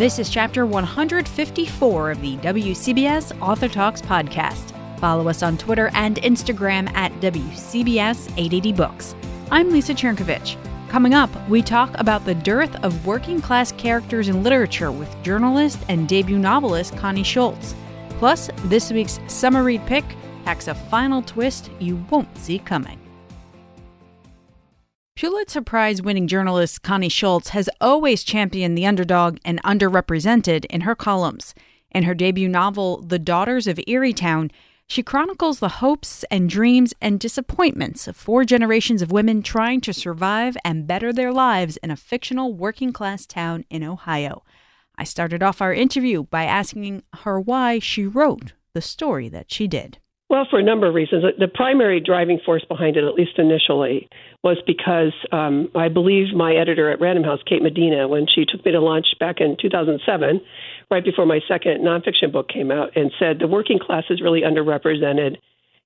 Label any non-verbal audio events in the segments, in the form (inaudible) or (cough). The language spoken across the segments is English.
This is chapter 154 of the WCBS Author Talks podcast. Follow us on Twitter and Instagram at WCBS 880 Books. I'm Lisa Chernkovich. Coming up, we talk about the dearth of working class characters in literature with journalist and debut novelist Connie Schultz. Plus, this week's summer read pick packs a final twist you won't see coming. Pulitzer Prize winning journalist Connie Schultz has always championed the underdog and underrepresented in her columns. In her debut novel, The Daughters of Erietown, she chronicles the hopes and dreams and disappointments of four generations of women trying to survive and better their lives in a fictional working class town in Ohio. I started off our interview by asking her why she wrote the story that she did. Well, for a number of reasons. The primary driving force behind it, at least initially, was because um, I believe my editor at Random House, Kate Medina, when she took me to lunch back in 2007, right before my second nonfiction book came out, and said the working class is really underrepresented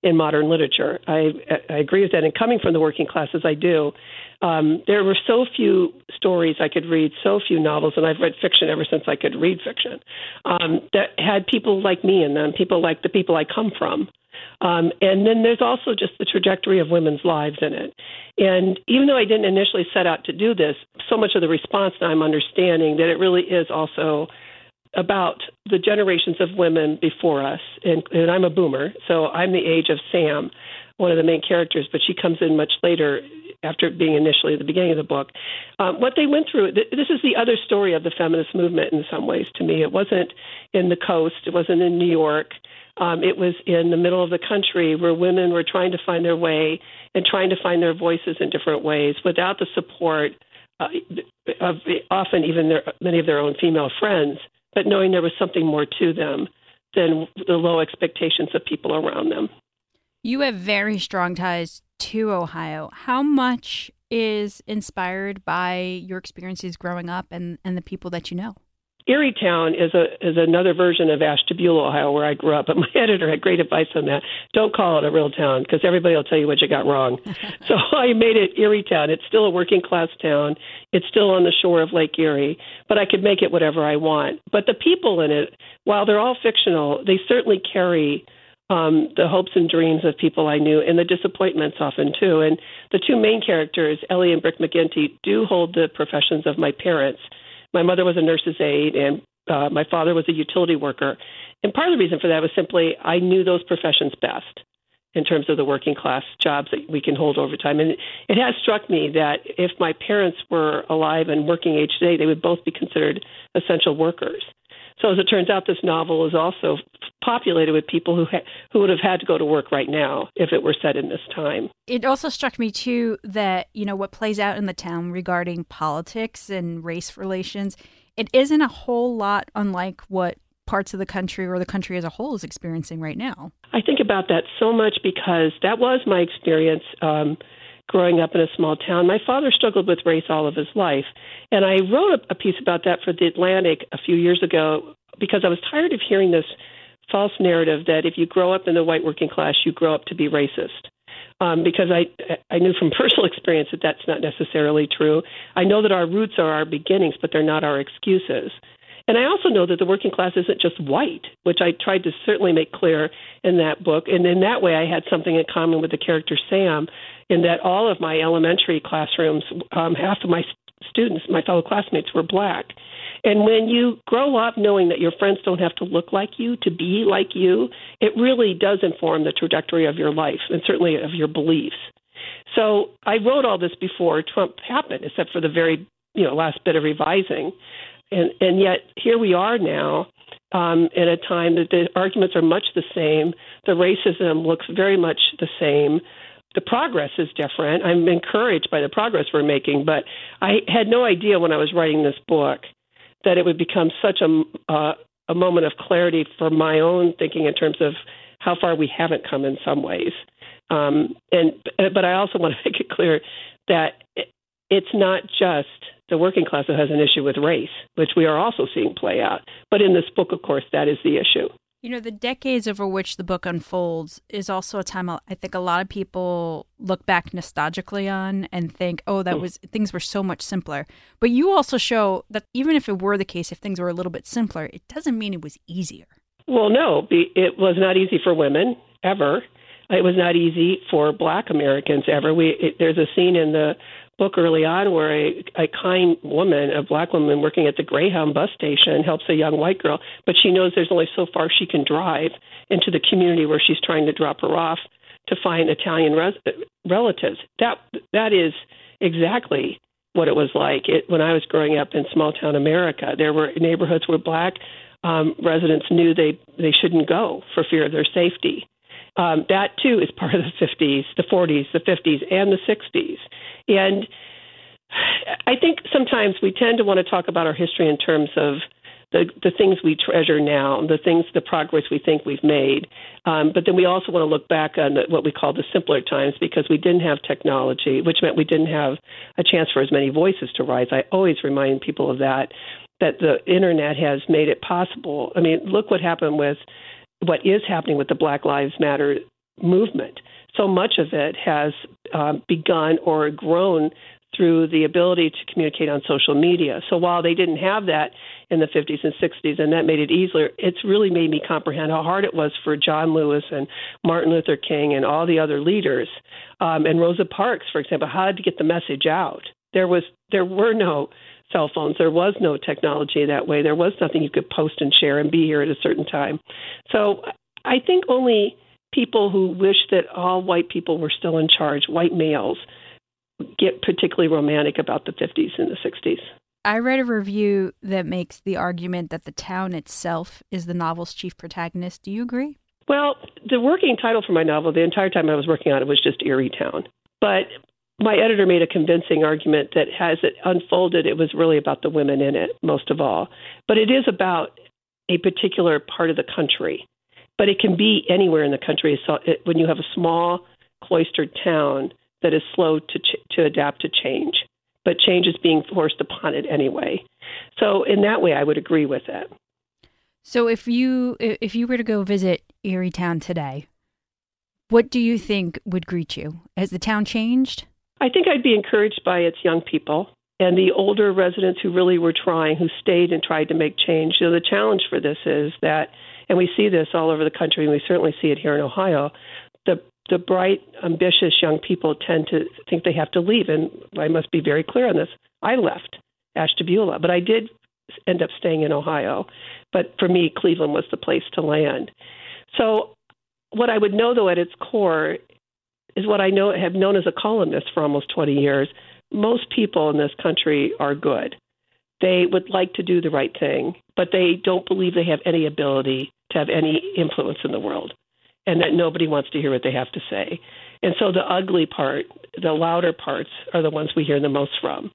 in modern literature. I, I agree with that. And coming from the working class as I do, um, there were so few stories I could read, so few novels, and I've read fiction ever since I could read fiction, um, that had people like me in them, people like the people I come from. Um, and then there's also just the trajectory of women's lives in it. And even though I didn't initially set out to do this, so much of the response now I'm understanding that it really is also about the generations of women before us. And, and I'm a boomer, so I'm the age of Sam, one of the main characters, but she comes in much later after being initially at the beginning of the book. Um, what they went through, this is the other story of the feminist movement in some ways to me. It wasn't in the coast, it wasn't in New York. Um, it was in the middle of the country where women were trying to find their way and trying to find their voices in different ways without the support uh, of often even their, many of their own female friends, but knowing there was something more to them than the low expectations of people around them. You have very strong ties to Ohio. How much is inspired by your experiences growing up and, and the people that you know? Erietown is a is another version of Ashtabula, Ohio, where I grew up. But (laughs) my editor had great advice on that. Don't call it a real town because everybody will tell you what you got wrong. (laughs) so I made it Erietown. It's still a working class town. It's still on the shore of Lake Erie, but I could make it whatever I want. But the people in it, while they're all fictional, they certainly carry um, the hopes and dreams of people I knew, and the disappointments often too. And the two main characters, Ellie and Brick McGinty, do hold the professions of my parents. My mother was a nurse's aide, and uh, my father was a utility worker. And part of the reason for that was simply I knew those professions best in terms of the working class jobs that we can hold over time. And it has struck me that if my parents were alive and working age today, they would both be considered essential workers. So as it turns out, this novel is also populated with people who ha- who would have had to go to work right now if it were set in this time. It also struck me too that you know what plays out in the town regarding politics and race relations. It isn't a whole lot unlike what parts of the country or the country as a whole is experiencing right now. I think about that so much because that was my experience. Um, growing up in a small town. My father struggled with race all of his life. And I wrote a, piece about that for The Atlantic a few years ago because I was tired of hearing this false narrative that if you grow up in the white working class, you grow up to be racist. Um, because I I knew from (laughs) personal experience that that's not necessarily true. I know that our roots are our beginnings, but they're not our excuses. And I also know that the working class isn't just white, which I tried to certainly make clear in that book. And in that way, I had something in common with the character Sam, in that all of my elementary classrooms, um, half of my students, my fellow classmates, were black. And when you grow up knowing that your friends don't have to look like you to be like you, it really does inform the trajectory of your life and certainly of your beliefs. So I wrote all this before Trump happened, except for the very you know last bit of revising, and and yet here we are now um, in a time that the arguments are much the same. The racism looks very much the same the progress is different. I'm encouraged by the progress we're making, but I had no idea when I was writing this book that it would become such a uh, a moment of clarity for my own thinking in terms of how far we haven't come in some ways. Um, and but I also want to (laughs) make it clear that it's not just the working class that has an issue with race, which we are also seeing play out. But in this book, of course, that is the issue. You know, the decades over which the book unfolds is also a time I think a lot of people look back nostalgically on and think, oh, that hmm. was things were so much simpler. But you also show that even if it were the case, if things were a little bit simpler, it doesn't mean it was easier. Well, no, it was not easy for women ever. It was not easy for Black Americans ever. We it, there's a scene in the book early on where a, a kind woman, a black woman working at the Greyhound bus station, helps a young white girl, but she knows there's only so far she can drive into the community where she's trying to drop her off to find Italian res- relatives. That that is exactly what it was like it, when I was growing up in small town America. There were neighborhoods where black um, residents knew they they shouldn't go for fear of their safety. Um, that too is part of the 50s, the 40s, the 50s, and the 60s. And I think sometimes we tend to want to talk about our history in terms of the the things we treasure now, the things, the progress we think we've made. Um, but then we also want to look back on the, what we call the simpler times because we didn't have technology, which meant we didn't have a chance for as many voices to rise. I always remind people of that. That the internet has made it possible. I mean, look what happened with what is happening with the Black Lives Matter movement. So much of it has uh, begun or grown through the ability to communicate on social media. So while they didn't have that in the 50s and 60s, and that made it easier, it's really made me comprehend how hard it was for John Lewis and Martin Luther King and all the other leaders, um, and Rosa Parks, for example, how to get the message out. There was there were no cell phones. There was no technology that way. There was nothing you could post and share and be here at a certain time. So I think only people who wish that all white people were still in charge, white males, get particularly romantic about the 50s and the 60s. I read a review that makes the argument that the town itself is the novel's chief protagonist. Do you agree? Well, the working title for my novel, the entire time I was working on it, was just Erietown. But my editor made a convincing argument that as it unfolded, it was really about the women in it, most of all. But it is about a particular part of the country. But it can be anywhere in the country. So it, when you have a small cloistered town that is slow to ch- to adapt to change, but change is being forced upon it anyway. So in that way, I would agree with it. So if you if you were to go visit Erietown today, what do you think would greet you? Has the town changed? I think I'd be encouraged by its young people and the older residents who really were trying, who stayed and tried to make change. You know, the challenge for this is that, and we see this all over the country, and we certainly see it here in Ohio. The the bright, ambitious young people tend to think they have to leave, and I must be very clear on this. I left Ashtabula, but I did end up staying in Ohio. But for me, Cleveland was the place to land. So, what I would know, though, at its core, is what I know have known as a columnist for almost 20 years. Most people in this country are good. They would like to do the right thing, but they don't believe they have any ability to have any influence in the world, and that nobody wants to hear what they have to say. And so the ugly part, the louder parts, are the ones we hear the most from.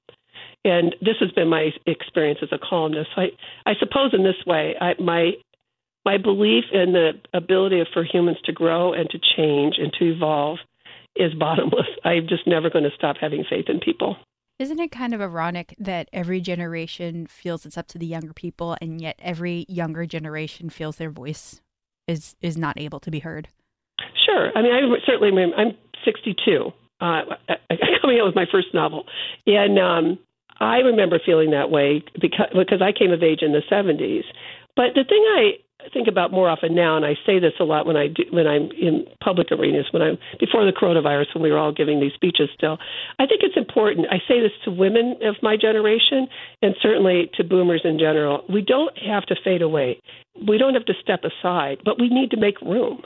And this has been my experience as a columnist. I, I suppose in this way, I, my my belief in the ability for humans to grow and to change and to evolve is bottomless. I'm just never going to stop having faith in people. Isn't it kind of ironic that every generation feels it's up to the younger people, and yet every younger generation feels their voice is is not able to be heard? Sure. I mean, I certainly. I'm 62. Uh, (laughs) coming out with my first novel, and um, I remember feeling that way because because I came of age in the 70s. But the thing I think about more often now, and I say this a lot when I do, when I'm in public arenas, when I'm before the coronavirus, when we were all giving these speeches. Still, I think it's important. I say this to women of my generation, and certainly to boomers in general. We don't have to fade away. We don't have to step aside, but we need to make room.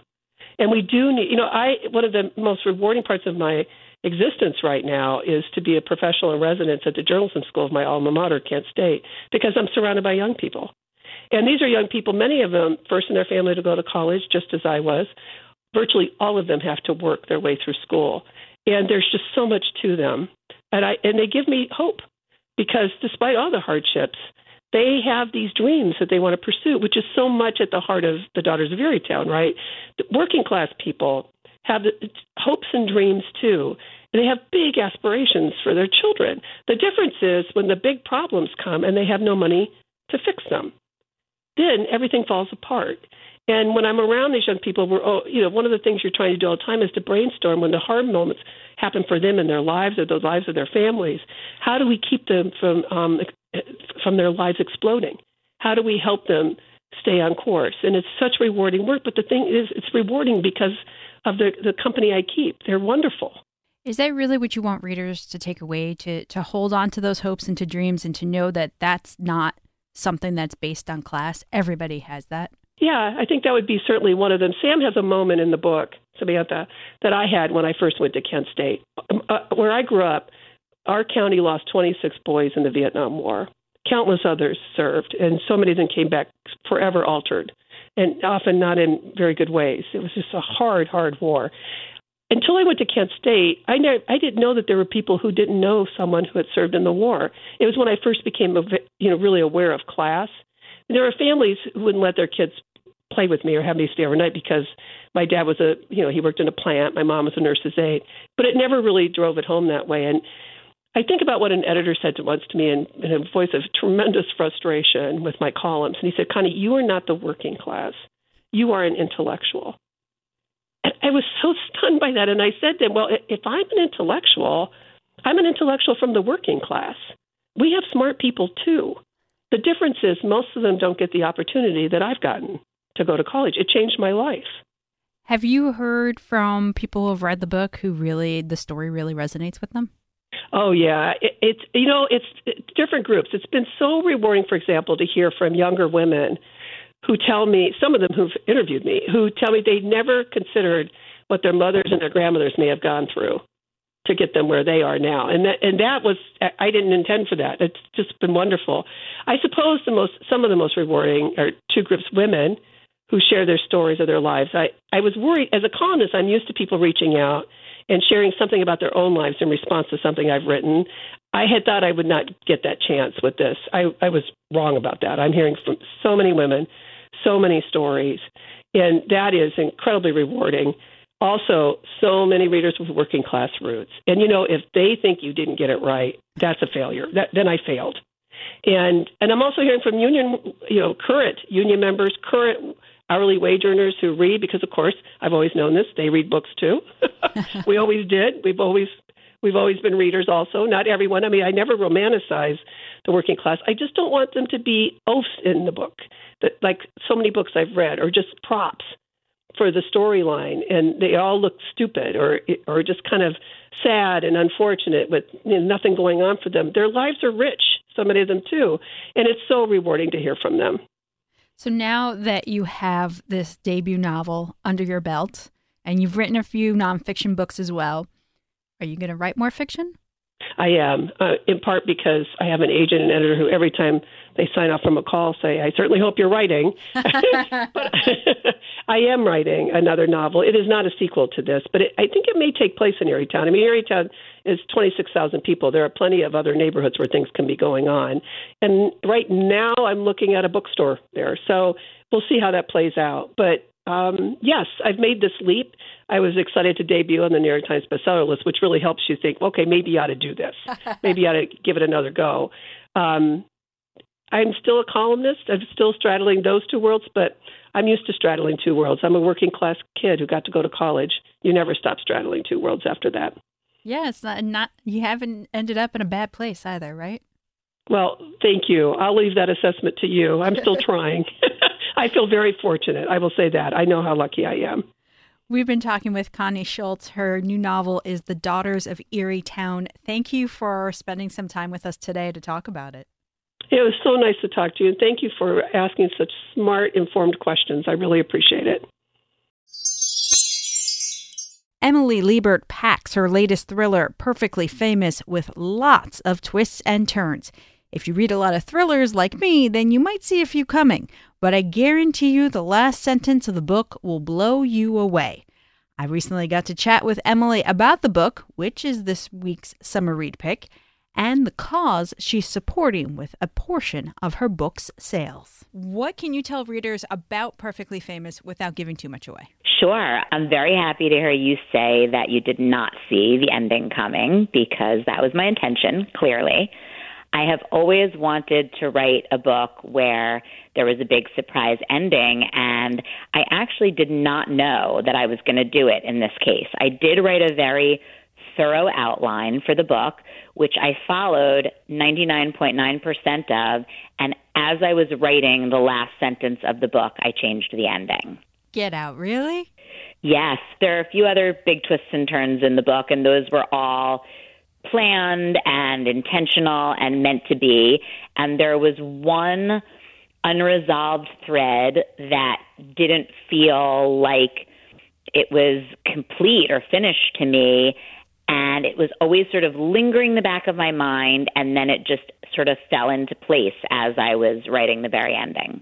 And we do need. You know, I one of the most rewarding parts of my existence right now is to be a professional in residence at the journalism school of my alma mater, Kent State, because I'm surrounded by young people and these are young people, many of them first in their family to go to college, just as I was. Virtually all of them have to work their way through school. And there's just so much to them. And I and they give me hope because despite all the hardships, they have these dreams that they want to pursue, which is so much at the heart of the Daughters of Erietown, right? The working class people have hopes and dreams too. And they have big aspirations for their children. The difference is when the big problems come and they have no money to fix them then everything falls apart. And when I'm around these young people, we're, oh, you know, one of the things you're trying to do all the time is to brainstorm when the hard moments happen for them in their lives or the lives of their families. How do we keep them from um, from their lives exploding? How do we help them stay on course? And it's such rewarding work. But the thing is, it's rewarding because of the the company I keep. They're wonderful. Is that really what you want readers to take away to to hold on to those hopes and to dreams and to know that that's not something that's based on class? Everybody has that. Yeah, I think that would be certainly one of them. Sam has a moment in the book, Samantha, that I had when I first went to Kent State. Um, uh, where I grew up, our county lost 26 boys in the Vietnam War. Countless others served, and so many of them came back forever altered, and often not in very good ways. It was just a hard, hard war until I went to Kent State, I never, I didn't know that there were people who didn't know someone who had served in the war. It was when I first became, you know, really aware of class. There were families who wouldn't let their kids play with me or have me stay overnight because my dad was a, you know, he worked in a plant. My mom was a nurse's aide, but it never really drove it home that way. And I think about what an editor said once to me in, in a voice of tremendous frustration with my columns, and he said, "Connie, you are not the working class. You are an intellectual." I was so stunned by that. And I said to him, Well, if I'm an intellectual, I'm an intellectual from the working class. We have smart people too. The difference is most of them don't get the opportunity that I've gotten to go to college. It changed my life. Have you heard from people who have read the book who really, the story really resonates with them? Oh yeah, it, it's you know it's, it's different groups. It's been so rewarding, for example, to hear from younger women who tell me, some of them who've interviewed me, who tell me they never considered what their mothers and their grandmothers may have gone through to get them where they are now. And that and that was I didn't intend for that. It's just been wonderful. I suppose the most some of the most rewarding are two groups women who share their stories of their lives. I I was worried as a columnist I'm used to people reaching out and sharing something about their own lives in response to something I've written. I had thought I would not get that chance with this. I I was wrong about that. I'm hearing from so many women so many stories, and that is incredibly rewarding. Also, so many readers with working class roots. And you know, if they think you didn't get it right, that's a failure. That, then I failed. And and I'm also hearing from union, you know, current union members, current hourly wage earners who read because of course I've always known this. They read books too. (laughs) we always did. We've always we've always been readers also. Not everyone. I mean, I never romanticize the working class. I just don't want them to be oafs in the book that like so many books I've read are just props for the storyline, and they all look stupid or or just kind of sad and unfortunate with you know, nothing going on for them. Their lives are rich, so many of them too, and it's so rewarding to hear from them. So now that you have this debut novel under your belt, and you've written a few nonfiction books as well, are you going to write more fiction? I am, uh, in part because I have an agent and editor who every time they sign off from a call say, I certainly hope you're writing. (laughs) but (laughs) I am writing another novel. It is not a sequel to this, but it, I think it may take place in Erietown. I mean, Erietown is 26,000 people. There are plenty of other neighborhoods where things can be going on. And right now I'm looking at a bookstore there. So we'll see how that plays out. But um, yes, I've made this leap. I was excited to debut on the New York Times bestseller list, which really helps you think, okay, maybe you ought to do this. (laughs) maybe you ought to give it another go. Um, I'm still a columnist. I'm still straddling those two worlds, but I'm used to straddling two worlds. I'm a working class kid who got to go to college. You never stop straddling two worlds after that. Yeah, it's not, not you haven't ended up in a bad place either, right? Well, thank you. I'll leave that assessment to you. I'm still (laughs) trying. (laughs) I feel very fortunate. I will say that. I know how lucky I am. We've been talking with Connie Schultz. Her new novel is The Daughters of Erietown. Thank you for spending some time with us today to talk about it. It was so nice to talk to you. And thank you for asking such smart, informed questions. I really appreciate it. Emily Liebert packs her latest thriller, Perfectly Famous, with lots of twists and turns. If you read a lot of thrillers like me, then you might see a few coming, but I guarantee you the last sentence of the book will blow you away. I recently got to chat with Emily about the book, which is this week's summer read pick, and the cause she's supporting with a portion of her book's sales. What can you tell readers about Perfectly Famous without giving too much away? Sure. I'm very happy to hear you say that you did not see the ending coming because that was my intention, clearly. I have always wanted to write a book where there was a big surprise ending, and I actually did not know that I was going to do it in this case. I did write a very thorough outline for the book, which I followed 99.9% of, and as I was writing the last sentence of the book, I changed the ending. Get out, really? Yes, there are a few other big twists and turns in the book, and those were all planned and intentional and meant to be. And there was one unresolved thread that didn't feel like it was complete or finished to me. And it was always sort of lingering in the back of my mind, and then it just sort of fell into place as I was writing the very ending.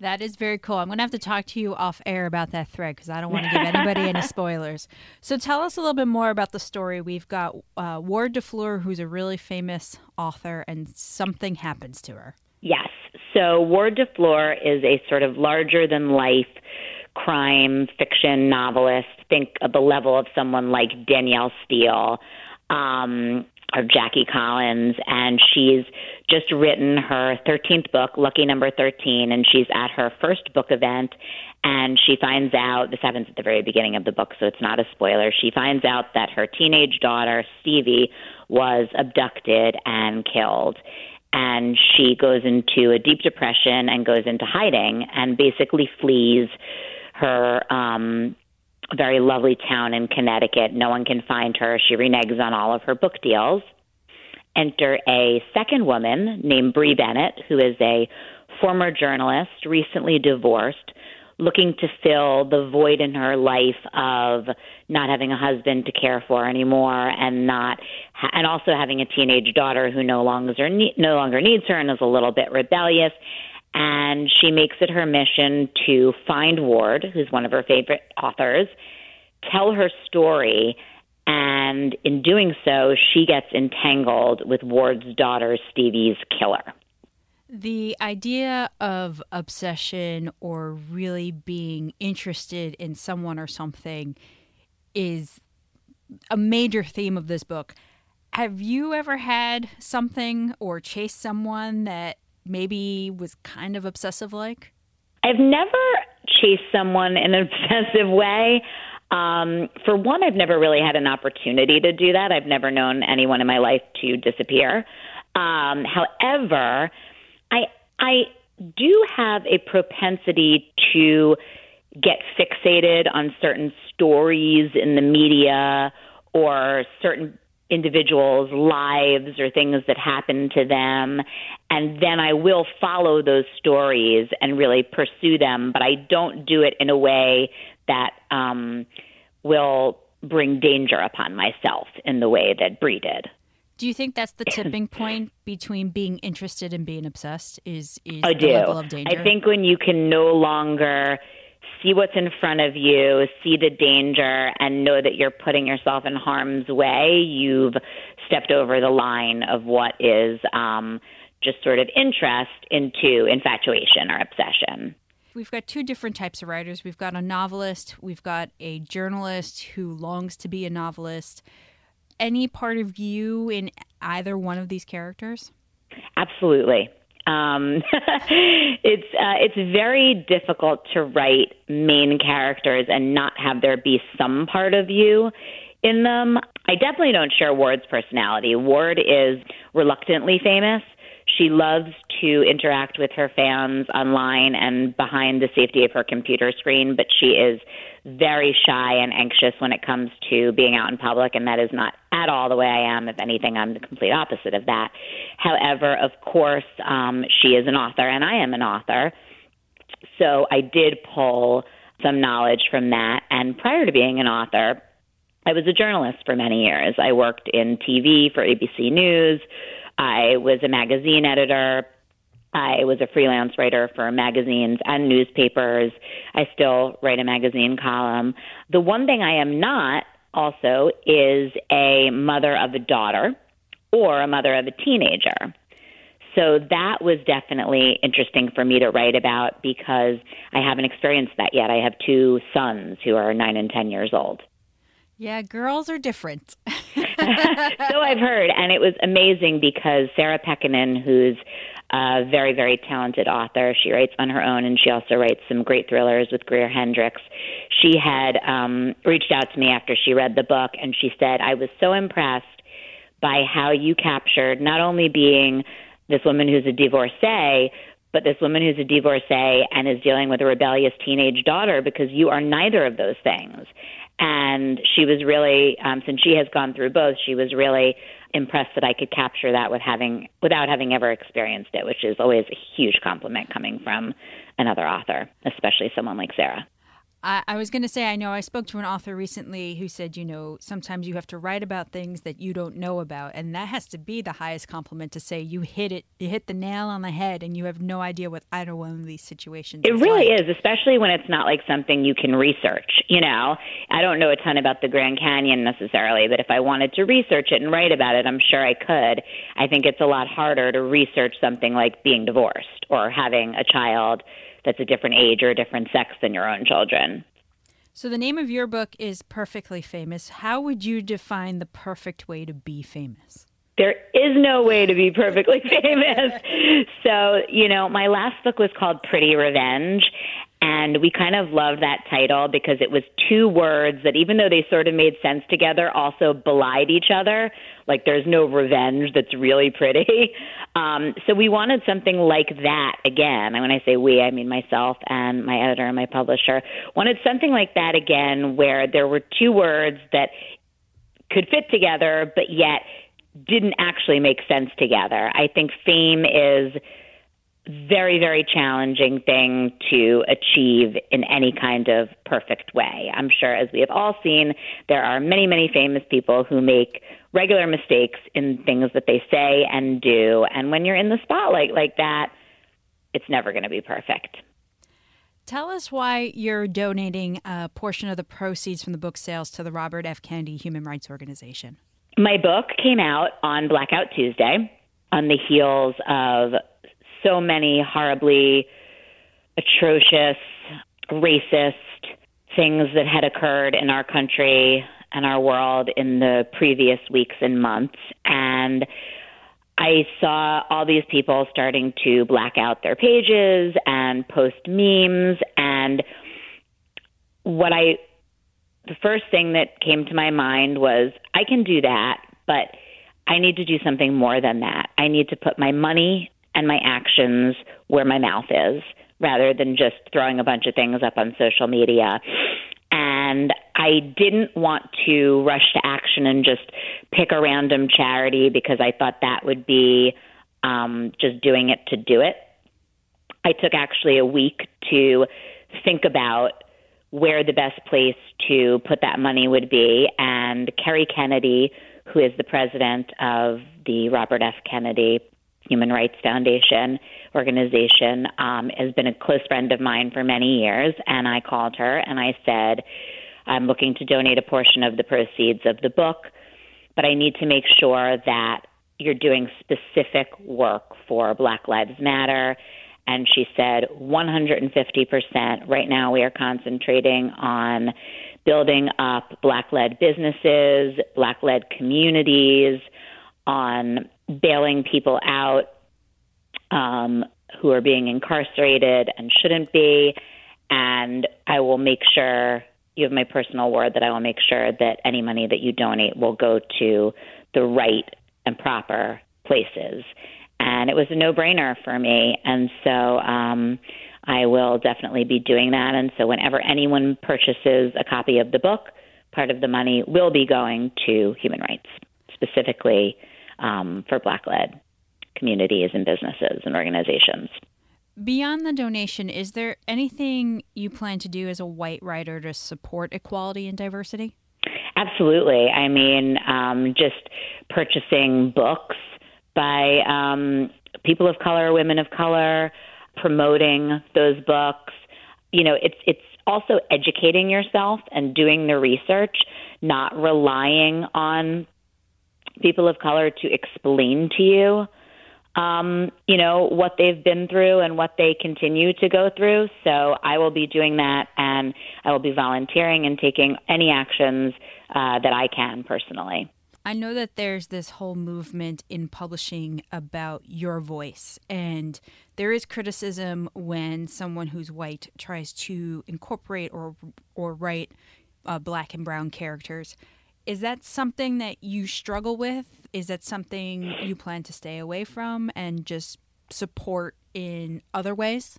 That is very cool. I'm going to have to talk to you off air about that thread because I don't want to give anybody any (laughs) spoilers. So tell us a little bit more about the story. We've got uh, Ward DeFleur, who's a really famous author, and something happens to her. Yes. So Ward DeFleur is a sort of larger than life crime fiction novelist. Think of the level of someone like Danielle Steel. Um, or Jackie Collins, and she's just written her 13th book, Lucky Number 13, and she's at her first book event. And she finds out, this happens at the very beginning of the book, so it's not a spoiler. She finds out that her teenage daughter, Stevie, was abducted and killed. And she goes into a deep depression and goes into hiding and basically flees her um, very lovely town in Connecticut. No one can find her. She reneges on all of her book deals. Enter a second woman named Bree Bennett, who is a former journalist, recently divorced, looking to fill the void in her life of not having a husband to care for anymore and not and also having a teenage daughter who no longer no longer needs her and is a little bit rebellious and she makes it her mission to find Ward, who's one of her favorite authors, tell her story, and in doing so, she gets entangled with Ward's daughter, Stevie's killer. The idea of obsession or really being interested in someone or something is a major theme of this book. Have you ever had something or chased someone that maybe was kind of obsessive like? I've never chased someone in an (laughs) obsessive way. Um, for one, I've never really had an opportunity to do that. I've never known anyone in my life to disappear. Um, however, I I do have a propensity to get fixated on certain stories in the media or certain individuals' lives or things that happen to them. And then I will follow those stories and really pursue them, but I don't do it in a way that um, will bring danger upon myself in the way that Bree did. Do you think that's the (clears throat) tipping point between being interested and being obsessed? Is is I the do. level of danger? I think when you can no longer see what's in front of you, see the danger, and know that you're putting yourself in harm's way, you've stepped over the line of what is um, just sort of interest into infatuation or obsession. We've got two different types of writers. We've got a novelist, we've got a journalist who longs to be a novelist. Any part of you in either one of these characters? Absolutely. Um, (laughs) it's uh, it's very difficult to write main characters and not have there be some part of you in them. I definitely don't share Ward's personality. Ward is reluctantly famous. She loves to interact with her fans online and behind the safety of her computer screen, but she is very shy and anxious when it comes to being out in public, and that is not at all the way I am. If anything, I'm the complete opposite of that. However, of course, um, she is an author, and I am an author. So I did pull some knowledge from that. And prior to being an author, I was a journalist for many years. I worked in TV for ABC News. I was a magazine editor. I was a freelance writer for magazines and newspapers. I still write a magazine column. The one thing I am not also is a mother of a daughter or a mother of a teenager. So that was definitely interesting for me to write about because I haven't experienced that yet. I have two sons who are nine and 10 years old. Yeah, girls are different. (laughs) so I've heard, and it was amazing because Sarah Pekkanen, who's a very, very talented author, she writes on her own, and she also writes some great thrillers with Greer Hendricks. She had um, reached out to me after she read the book, and she said, "I was so impressed by how you captured not only being this woman who's a divorcee, but this woman who's a divorcee and is dealing with a rebellious teenage daughter because you are neither of those things. And she was really, um, since she has gone through both, she was really impressed that I could capture that with having, without having ever experienced it, which is always a huge compliment coming from another author, especially someone like Sarah. I, I was going to say, I know I spoke to an author recently who said, you know, sometimes you have to write about things that you don't know about, and that has to be the highest compliment to say you hit it, you hit the nail on the head, and you have no idea what either one of these situations. It really like. is, especially when it's not like something you can research. You know, I don't know a ton about the Grand Canyon necessarily, but if I wanted to research it and write about it, I'm sure I could. I think it's a lot harder to research something like being divorced or having a child that's a different age or a different sex than your own children. So, the name of your book is Perfectly Famous. How would you define the perfect way to be famous? There is no way to be perfectly (laughs) famous. so, you know, my last book was called Pretty Revenge. And we kind of loved that title because it was two words that, even though they sort of made sense together, also belied each other. Like there's no revenge that's really pretty. (laughs) Um, so we wanted something like that again. And when I say we, I mean myself and my editor and my publisher. Wanted something like that again, where there were two words that could fit together, but yet didn't actually make sense together. I think fame is very, very challenging thing to achieve in any kind of perfect way. I'm sure, as we have all seen, there are many, many famous people who make regular mistakes in things that they say and do. And when you're in the spotlight like that, it's never going to be perfect. Tell us why you're donating a portion of the proceeds from the book sales to the Robert F. Kennedy Human Rights Organization. My book came out on Blackout Tuesday on the heels of so many horribly atrocious, racist things that had occurred in our country and our world in the previous weeks and months. And I saw all these people starting to black out their pages and post memes. And what I, the first thing that came to my mind was I can do that, but I need to do something more than that. I need to put my money and my actions where my mouth is rather than just throwing a bunch of things up on social media. And I didn't want to rush to action and just pick a random charity because I thought that would be um, just doing it to do it. I took actually a week to think about where the best place to put that money would be. And Kerry Kennedy, who is the president of the Robert F. Kennedy Human Rights Foundation organization, um, has been a close friend of mine for many years. And I called her and I said, I'm looking to donate a portion of the proceeds of the book, but I need to make sure that you're doing specific work for Black Lives Matter. And she said 150%. Right now, we are concentrating on building up Black led businesses, Black led communities, on bailing people out um, who are being incarcerated and shouldn't be. And I will make sure you have my personal word that I will make sure that any money that you donate will go to the right and proper places. And it was a no brainer for me. And so um, I will definitely be doing that. And so whenever anyone purchases a copy of the book, part of the money will be going to human rights, specifically um, for Black led communities and businesses and organizations. Beyond the donation, is there anything you plan to do as a white writer to support equality and diversity? Absolutely. I mean, um, just purchasing books by um, people of color, women of color, promoting those books. You know, it's it's also educating yourself and doing the research, not relying on people of color to explain to you um, you know, what they've been through and what they continue to go through. So I will be doing that and I will be volunteering and taking any actions uh, that I can personally. I know that there's this whole movement in publishing about your voice, and there is criticism when someone who's white tries to incorporate or or write uh, black and brown characters. Is that something that you struggle with? Is that something you plan to stay away from and just support in other ways?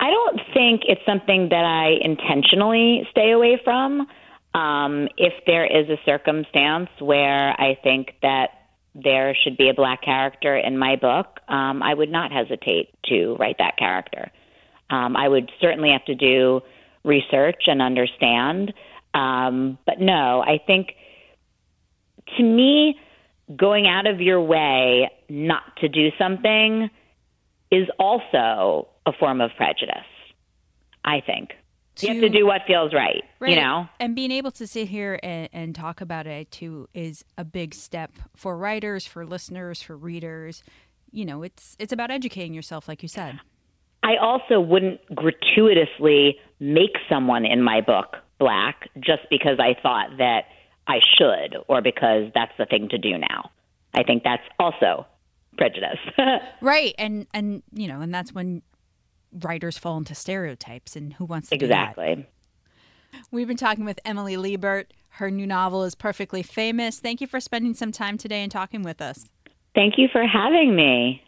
I don't think it's something that I intentionally stay away from. Um, if there is a circumstance where I think that there should be a black character in my book, um, I would not hesitate to write that character. Um, I would certainly have to do research and understand. Um, but no, I think to me, going out of your way not to do something is also a form of prejudice, I think to, you have to do what feels right, right, you know? And being able to sit here and, and talk about it too is a big step for writers, for listeners, for readers. You know, it's it's about educating yourself, like you said. I also wouldn't gratuitously make someone in my book black just because I thought that I should or because that's the thing to do now. I think that's also prejudice. (laughs) right. And and you know, and that's when writers fall into stereotypes and who wants to exactly. We've been talking with Emily Liebert. Her new novel is perfectly famous. Thank you for spending some time today and talking with us. Thank you for having me.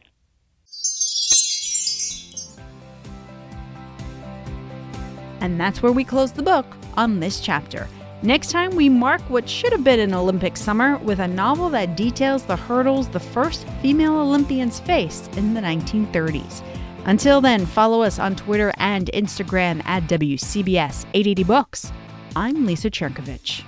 And that's where we close the book on this chapter. Next time, we mark what should have been an Olympic summer with a novel that details the hurdles the first female Olympians faced in the 1930s. Until then, follow us on Twitter and Instagram at WCBS 880 Books. I'm Lisa Chernkovich.